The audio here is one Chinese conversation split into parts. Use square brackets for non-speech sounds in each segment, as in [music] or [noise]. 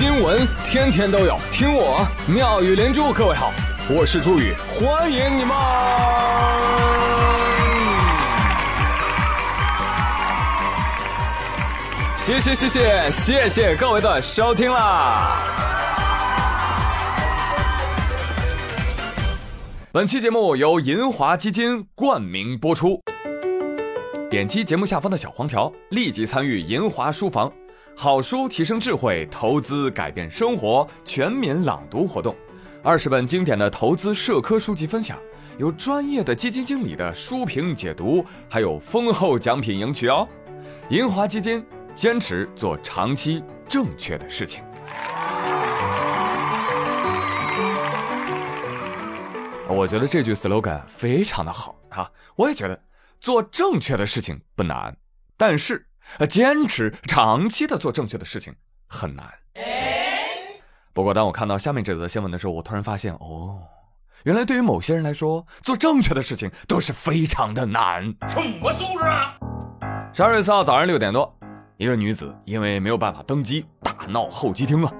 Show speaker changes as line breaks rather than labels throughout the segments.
新闻天天都有，听我妙语连珠。各位好，我是朱宇，欢迎你们！谢谢谢谢谢谢各位的收听啦！本期节目由银华基金冠名播出。点击节目下方的小黄条，立即参与银华书房好书提升智慧，投资改变生活全民朗读活动。二十本经典的投资社科书籍分享，有专业的基金经理的书评解读，还有丰厚奖品赢取哦。银华基金坚持做长期正确的事情。我觉得这句 slogan 非常的好啊，我也觉得。做正确的事情不难，但是坚持长期的做正确的事情很难。不过，当我看到下面这则新闻的时候，我突然发现，哦，原来对于某些人来说，做正确的事情都是非常的难。什么素质啊！十二月四号早上六点多，一个女子因为没有办法登机，大闹候机厅了。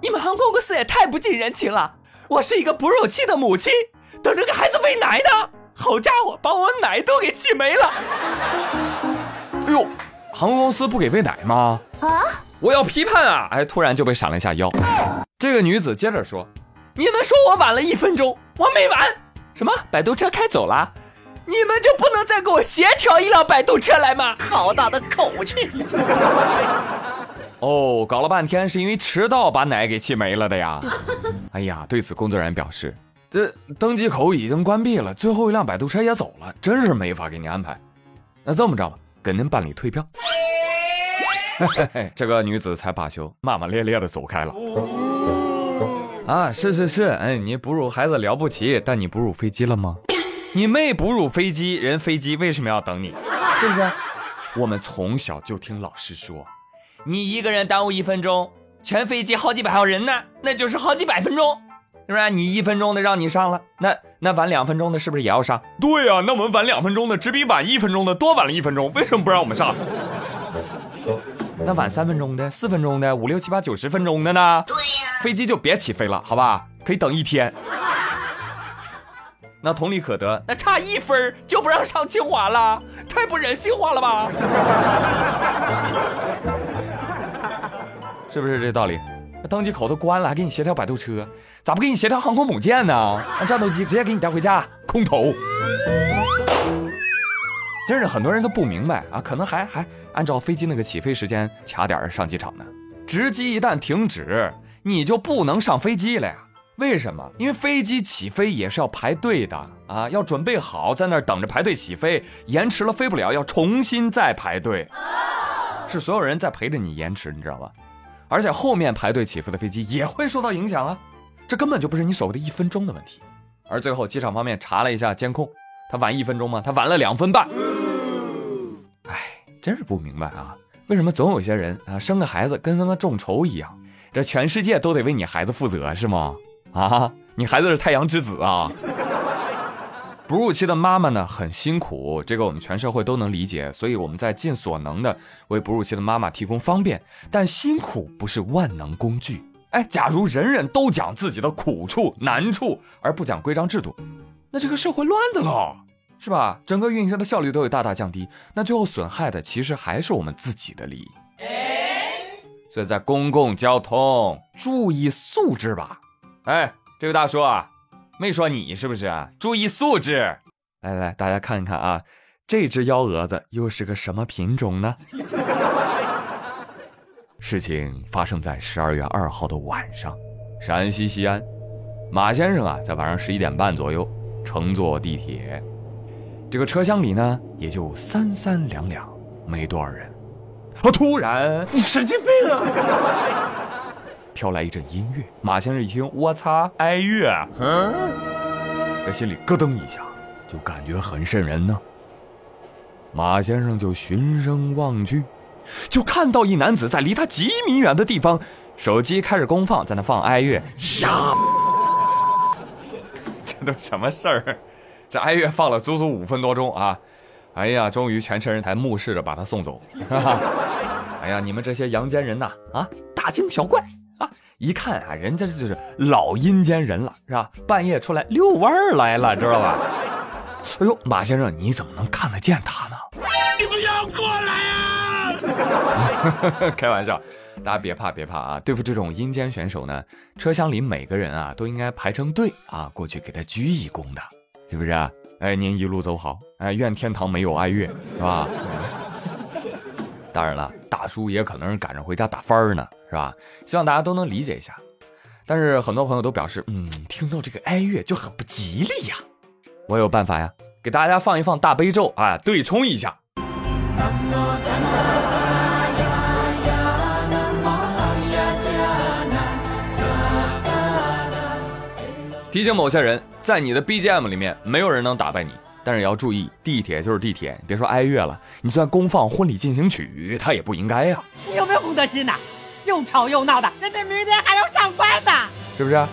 你们航空公司也太不近人情了！我是一个哺乳期的母亲，等着给孩子喂奶呢。好家伙，把我奶都给气没了！
哎呦，航空公司不给喂奶吗？啊！我要批判啊！哎，突然就被闪了一下腰。这个女子接着说：“
你们说我晚了一分钟，我没晚。什么？摆渡车开走了？你们就不能再给我协调一辆摆渡车来吗？好大的口气！” [laughs]
哦，搞了半天是因为迟到把奶给气没了的呀！哎呀，对此工作人员表示。这登机口已经关闭了，最后一辆摆渡车也走了，真是没法给你安排。那这么着吧，给您办理退票。[laughs] 这个女子才罢休，骂骂咧咧的走开了。啊，是是是，哎，你哺乳孩子了不起，但你哺乳飞机了吗？[laughs] 你没哺乳飞机，人飞机为什么要等你？是不是？我们从小就听老师说，
你一个人耽误一分钟，全飞机好几百号人呢，那就是好几百分钟。是不是你一分钟的让你上了，那那晚两分钟的是不是也要上？
对呀，那我们晚两分钟的只比晚一分钟的多晚了一分钟，为什么不让我们上？
那晚三分钟的、四分钟的、五六七八九十分钟的呢？
对呀，飞机就别起飞了，好吧？可以等一天。[laughs]
那同理可得，那差一分就不让上清华了，太不人性化了吧？[laughs]
是不是这道理？登机口都关了，还给你协调摆渡车。咋不给你协调航空母舰呢？让战斗机直接给你带回家，空投。真是很多人都不明白啊，可能还还按照飞机那个起飞时间卡点上机场呢。值机一旦停止，你就不能上飞机了呀？为什么？因为飞机起飞也是要排队的啊，要准备好在那儿等着排队起飞，延迟了飞不了，要重新再排队。是所有人在陪着你延迟，你知道吗？而且后面排队起飞的飞机也会受到影响啊。这根本就不是你所谓的一分钟的问题，而最后机场方面查了一下监控，他晚一分钟吗？他晚了两分半。[laughs] 哎，真是不明白啊，为什么总有些人啊生个孩子跟他妈众筹一样，这全世界都得为你孩子负责是吗？啊，你孩子是太阳之子啊！哺乳期的妈妈呢很辛苦，这个我们全社会都能理解，所以我们在尽所能的为哺乳期的妈妈提供方便，但辛苦不是万能工具。哎，假如人人都讲自己的苦处难处，而不讲规章制度，那这个社会乱的了，是吧？整个运行的效率都会大大降低，那最后损害的其实还是我们自己的利益。所以在公共交通注意素质吧。哎，这位大叔啊，没说你是不是？注意素质。来来，大家看一看啊，这只幺蛾子又是个什么品种呢？[laughs] 事情发生在十二月二号的晚上，陕西西安，马先生啊，在晚上十一点半左右乘坐地铁，这个车厢里呢也就三三两两，没多少人。啊！突然，
你神经病啊！
飘来一阵音乐，马先生一听，我擦，哀乐，嗯，这心里咯噔一下，就感觉很瘆人呢。马先生就循声望去。就看到一男子在离他几米远的地方，手机开始公放，在那放哀乐。傻，[laughs] 这都什么事儿？这哀乐放了足足五分多钟啊！哎呀，终于全车人才目视着把他送走。[laughs] 哎呀，你们这些阳间人呐，啊，大惊小怪，一看啊，人家这就是老阴间人了，是吧？半夜出来遛弯儿来了，知道吧？[laughs] 哎呦，马先生，你怎么能看得见他呢？
你不要过来
啊！[laughs] 开玩笑，大家别怕别怕啊！对付这种阴间选手呢，车厢里每个人啊都应该排成队啊，过去给他鞠一躬的，是不是？啊哎，您一路走好，哎，愿天堂没有哀乐，是吧？当然了，大叔也可能是赶着回家打翻儿呢，是吧？希望大家都能理解一下。但是很多朋友都表示，嗯，听到这个哀乐就很不吉利呀。我有办法呀，给大家放一放大悲咒啊，对冲一下。提醒某些人，在你的 BGM 里面，没有人能打败你。但是也要注意，地铁就是地铁，别说哀乐了，你就算公放婚礼进行曲，他也不应该呀。
你有没有公德心呐？又吵又闹的，人家明天还要上班呢，
是不是？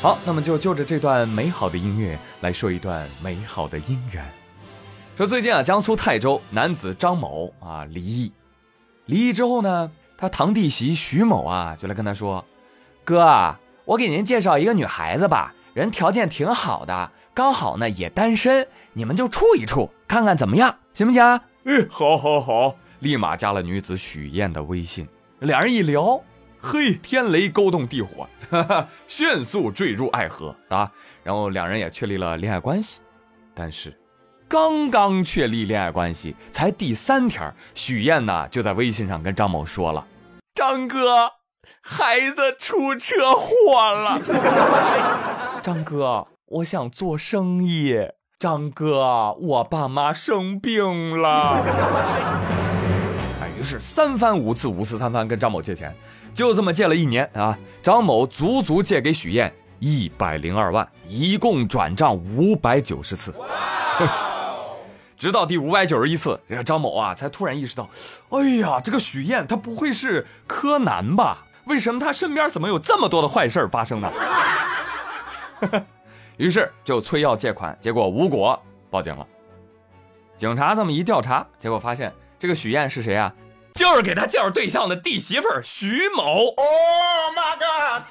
好，那么就就着这段美好的音乐来说一段美好的姻缘。说最近啊，江苏泰州男子张某啊离异，离异之后呢，他堂弟媳徐某啊就来跟他说：“哥，我给您介绍一个女孩子吧，人条件挺好的，刚好呢也单身，你们就处一处，看看怎么样，行不行？”哎，好，好，好，立马加了女子许燕的微信，两人一聊。嘿，天雷勾动地火，哈哈，迅速坠入爱河啊！然后两人也确立了恋爱关系。但是，刚刚确立恋爱关系，才第三天，许燕呢就在微信上跟张某说了：“张哥，孩子出车祸了。张哥，我想做生意。张哥，我爸妈生病了。”哎，于是三番五次，五次三番跟张某借钱。就这么借了一年啊！张某足足借给许燕一百零二万，一共转账五百九十次。直到第五百九十一次，张某啊才突然意识到，哎呀，这个许燕她不会是柯南吧？为什么他身边怎么有这么多的坏事发生呢？[laughs] 于是就催要借款，结果无果，报警了。警察这么一调查，结果发现这个许燕是谁啊？就是给他介绍对象的弟媳妇儿徐某。Oh my god！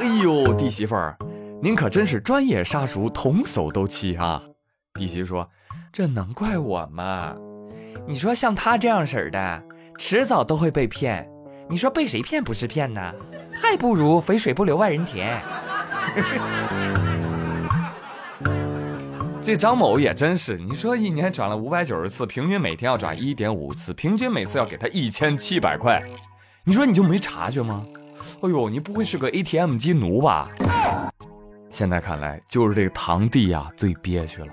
[laughs] 哎呦，弟媳妇儿，您可真是专业杀熟，童叟都欺啊！弟媳说：“这能怪我吗？你说像他这样式儿的，迟早都会被骗。你说被谁骗不是骗呢？还不如肥水不流外人田。” [laughs] 这张某也真是，你说一年转了五百九十次，平均每天要转一点五次，平均每次要给他一千七百块，你说你就没察觉吗？哎呦，你不会是个 ATM 机奴吧？现在看来就是这个堂弟呀最憋屈了。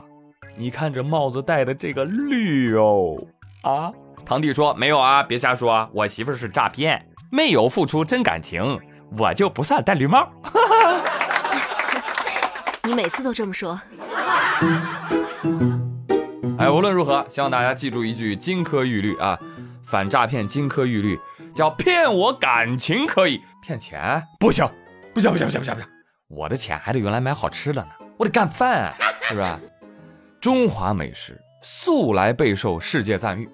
你看这帽子戴的这个绿哦，啊，堂弟说没有啊，别瞎说，我媳妇是诈骗，没有付出真感情，我就不算戴绿帽。
你每次都这么说。[laughs]
哎，无论如何，希望大家记住一句金科玉律啊，反诈骗金科玉律叫骗我感情可以，骗钱不行，不行不行不行不行不行，我的钱还得用来买好吃的呢，我得干饭啊，是不是？中华美食素来备受世界赞誉，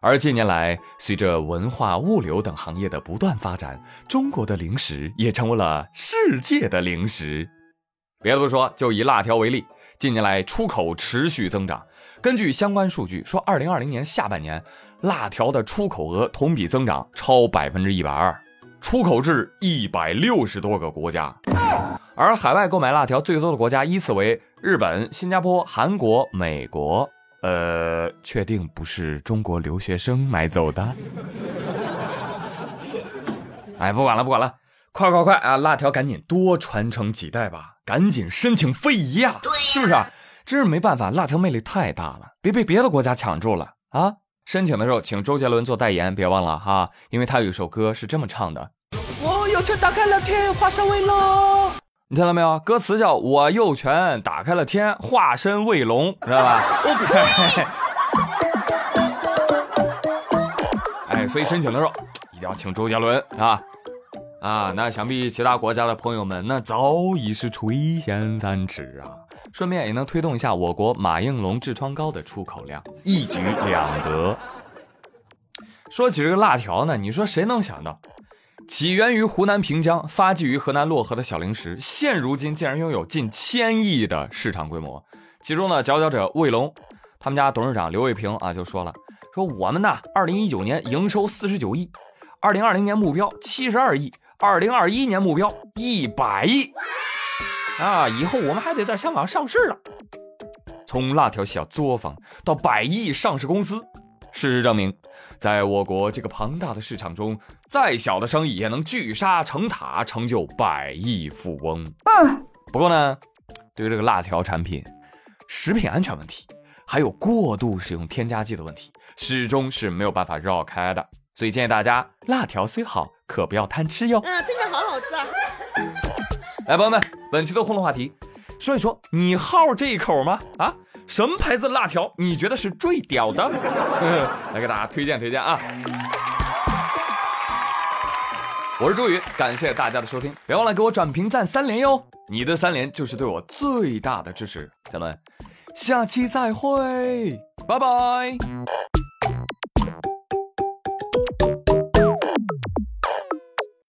而近年来随着文化、物流等行业的不断发展，中国的零食也成为了世界的零食。别的不说，就以辣条为例。近年来出口持续增长，根据相关数据说，二零二零年下半年，辣条的出口额同比增长超百分之一百二，出口至一百六十多个国家。而海外购买辣条最多的国家依次为日本、新加坡、韩国、美国。呃，确定不是中国留学生买走的？[laughs] 哎，不管了，不管了，快快快啊！辣条赶紧多传承几代吧。赶紧申请非遗呀，是不是？真是没办法，辣条魅力太大了，别被别的国家抢住了啊！申请的时候请周杰伦做代言，别忘了哈，因为他有一首歌是这么唱的：我右拳打开了天，化身为龙。你听到没有？歌词叫我右拳打开了天，化身为龙，知道吧？[laughs] 哎，所以申请的时候一定要请周杰伦啊。啊，那想必其他国家的朋友们那早已是垂涎三尺啊！顺便也能推动一下我国马应龙痔疮膏的出口量，一举两得。说起这个辣条呢，你说谁能想到，起源于湖南平江、发迹于河南漯河的小零食，现如今竟然拥有近千亿的市场规模。其中呢，佼佼者卫龙，他们家董事长刘卫平啊就说了：“说我们呢，二零一九年营收四十九亿，二零二零年目标七十二亿，二零二一年目标一百亿啊！以后我们还得在香港上市了。”从辣条小作坊到百亿上市公司。事实证明，在我国这个庞大的市场中，再小的生意也能聚沙成塔，成就百亿富翁。嗯，不过呢，对于这个辣条产品，食品安全问题，还有过度使用添加剂的问题，始终是没有办法绕开的。所以建议大家，辣条虽好，可不要贪吃哟。
啊，真的好好吃啊！
来，朋友们，本期的互动话题，说一说你好这一口吗？啊？什么牌子辣条你觉得是最屌的？[laughs] 来给大家推荐推荐啊！我是朱宇，感谢大家的收听，别忘了给我转评赞三连哟！你的三连就是对我最大的支持。咱们下期再会，拜拜。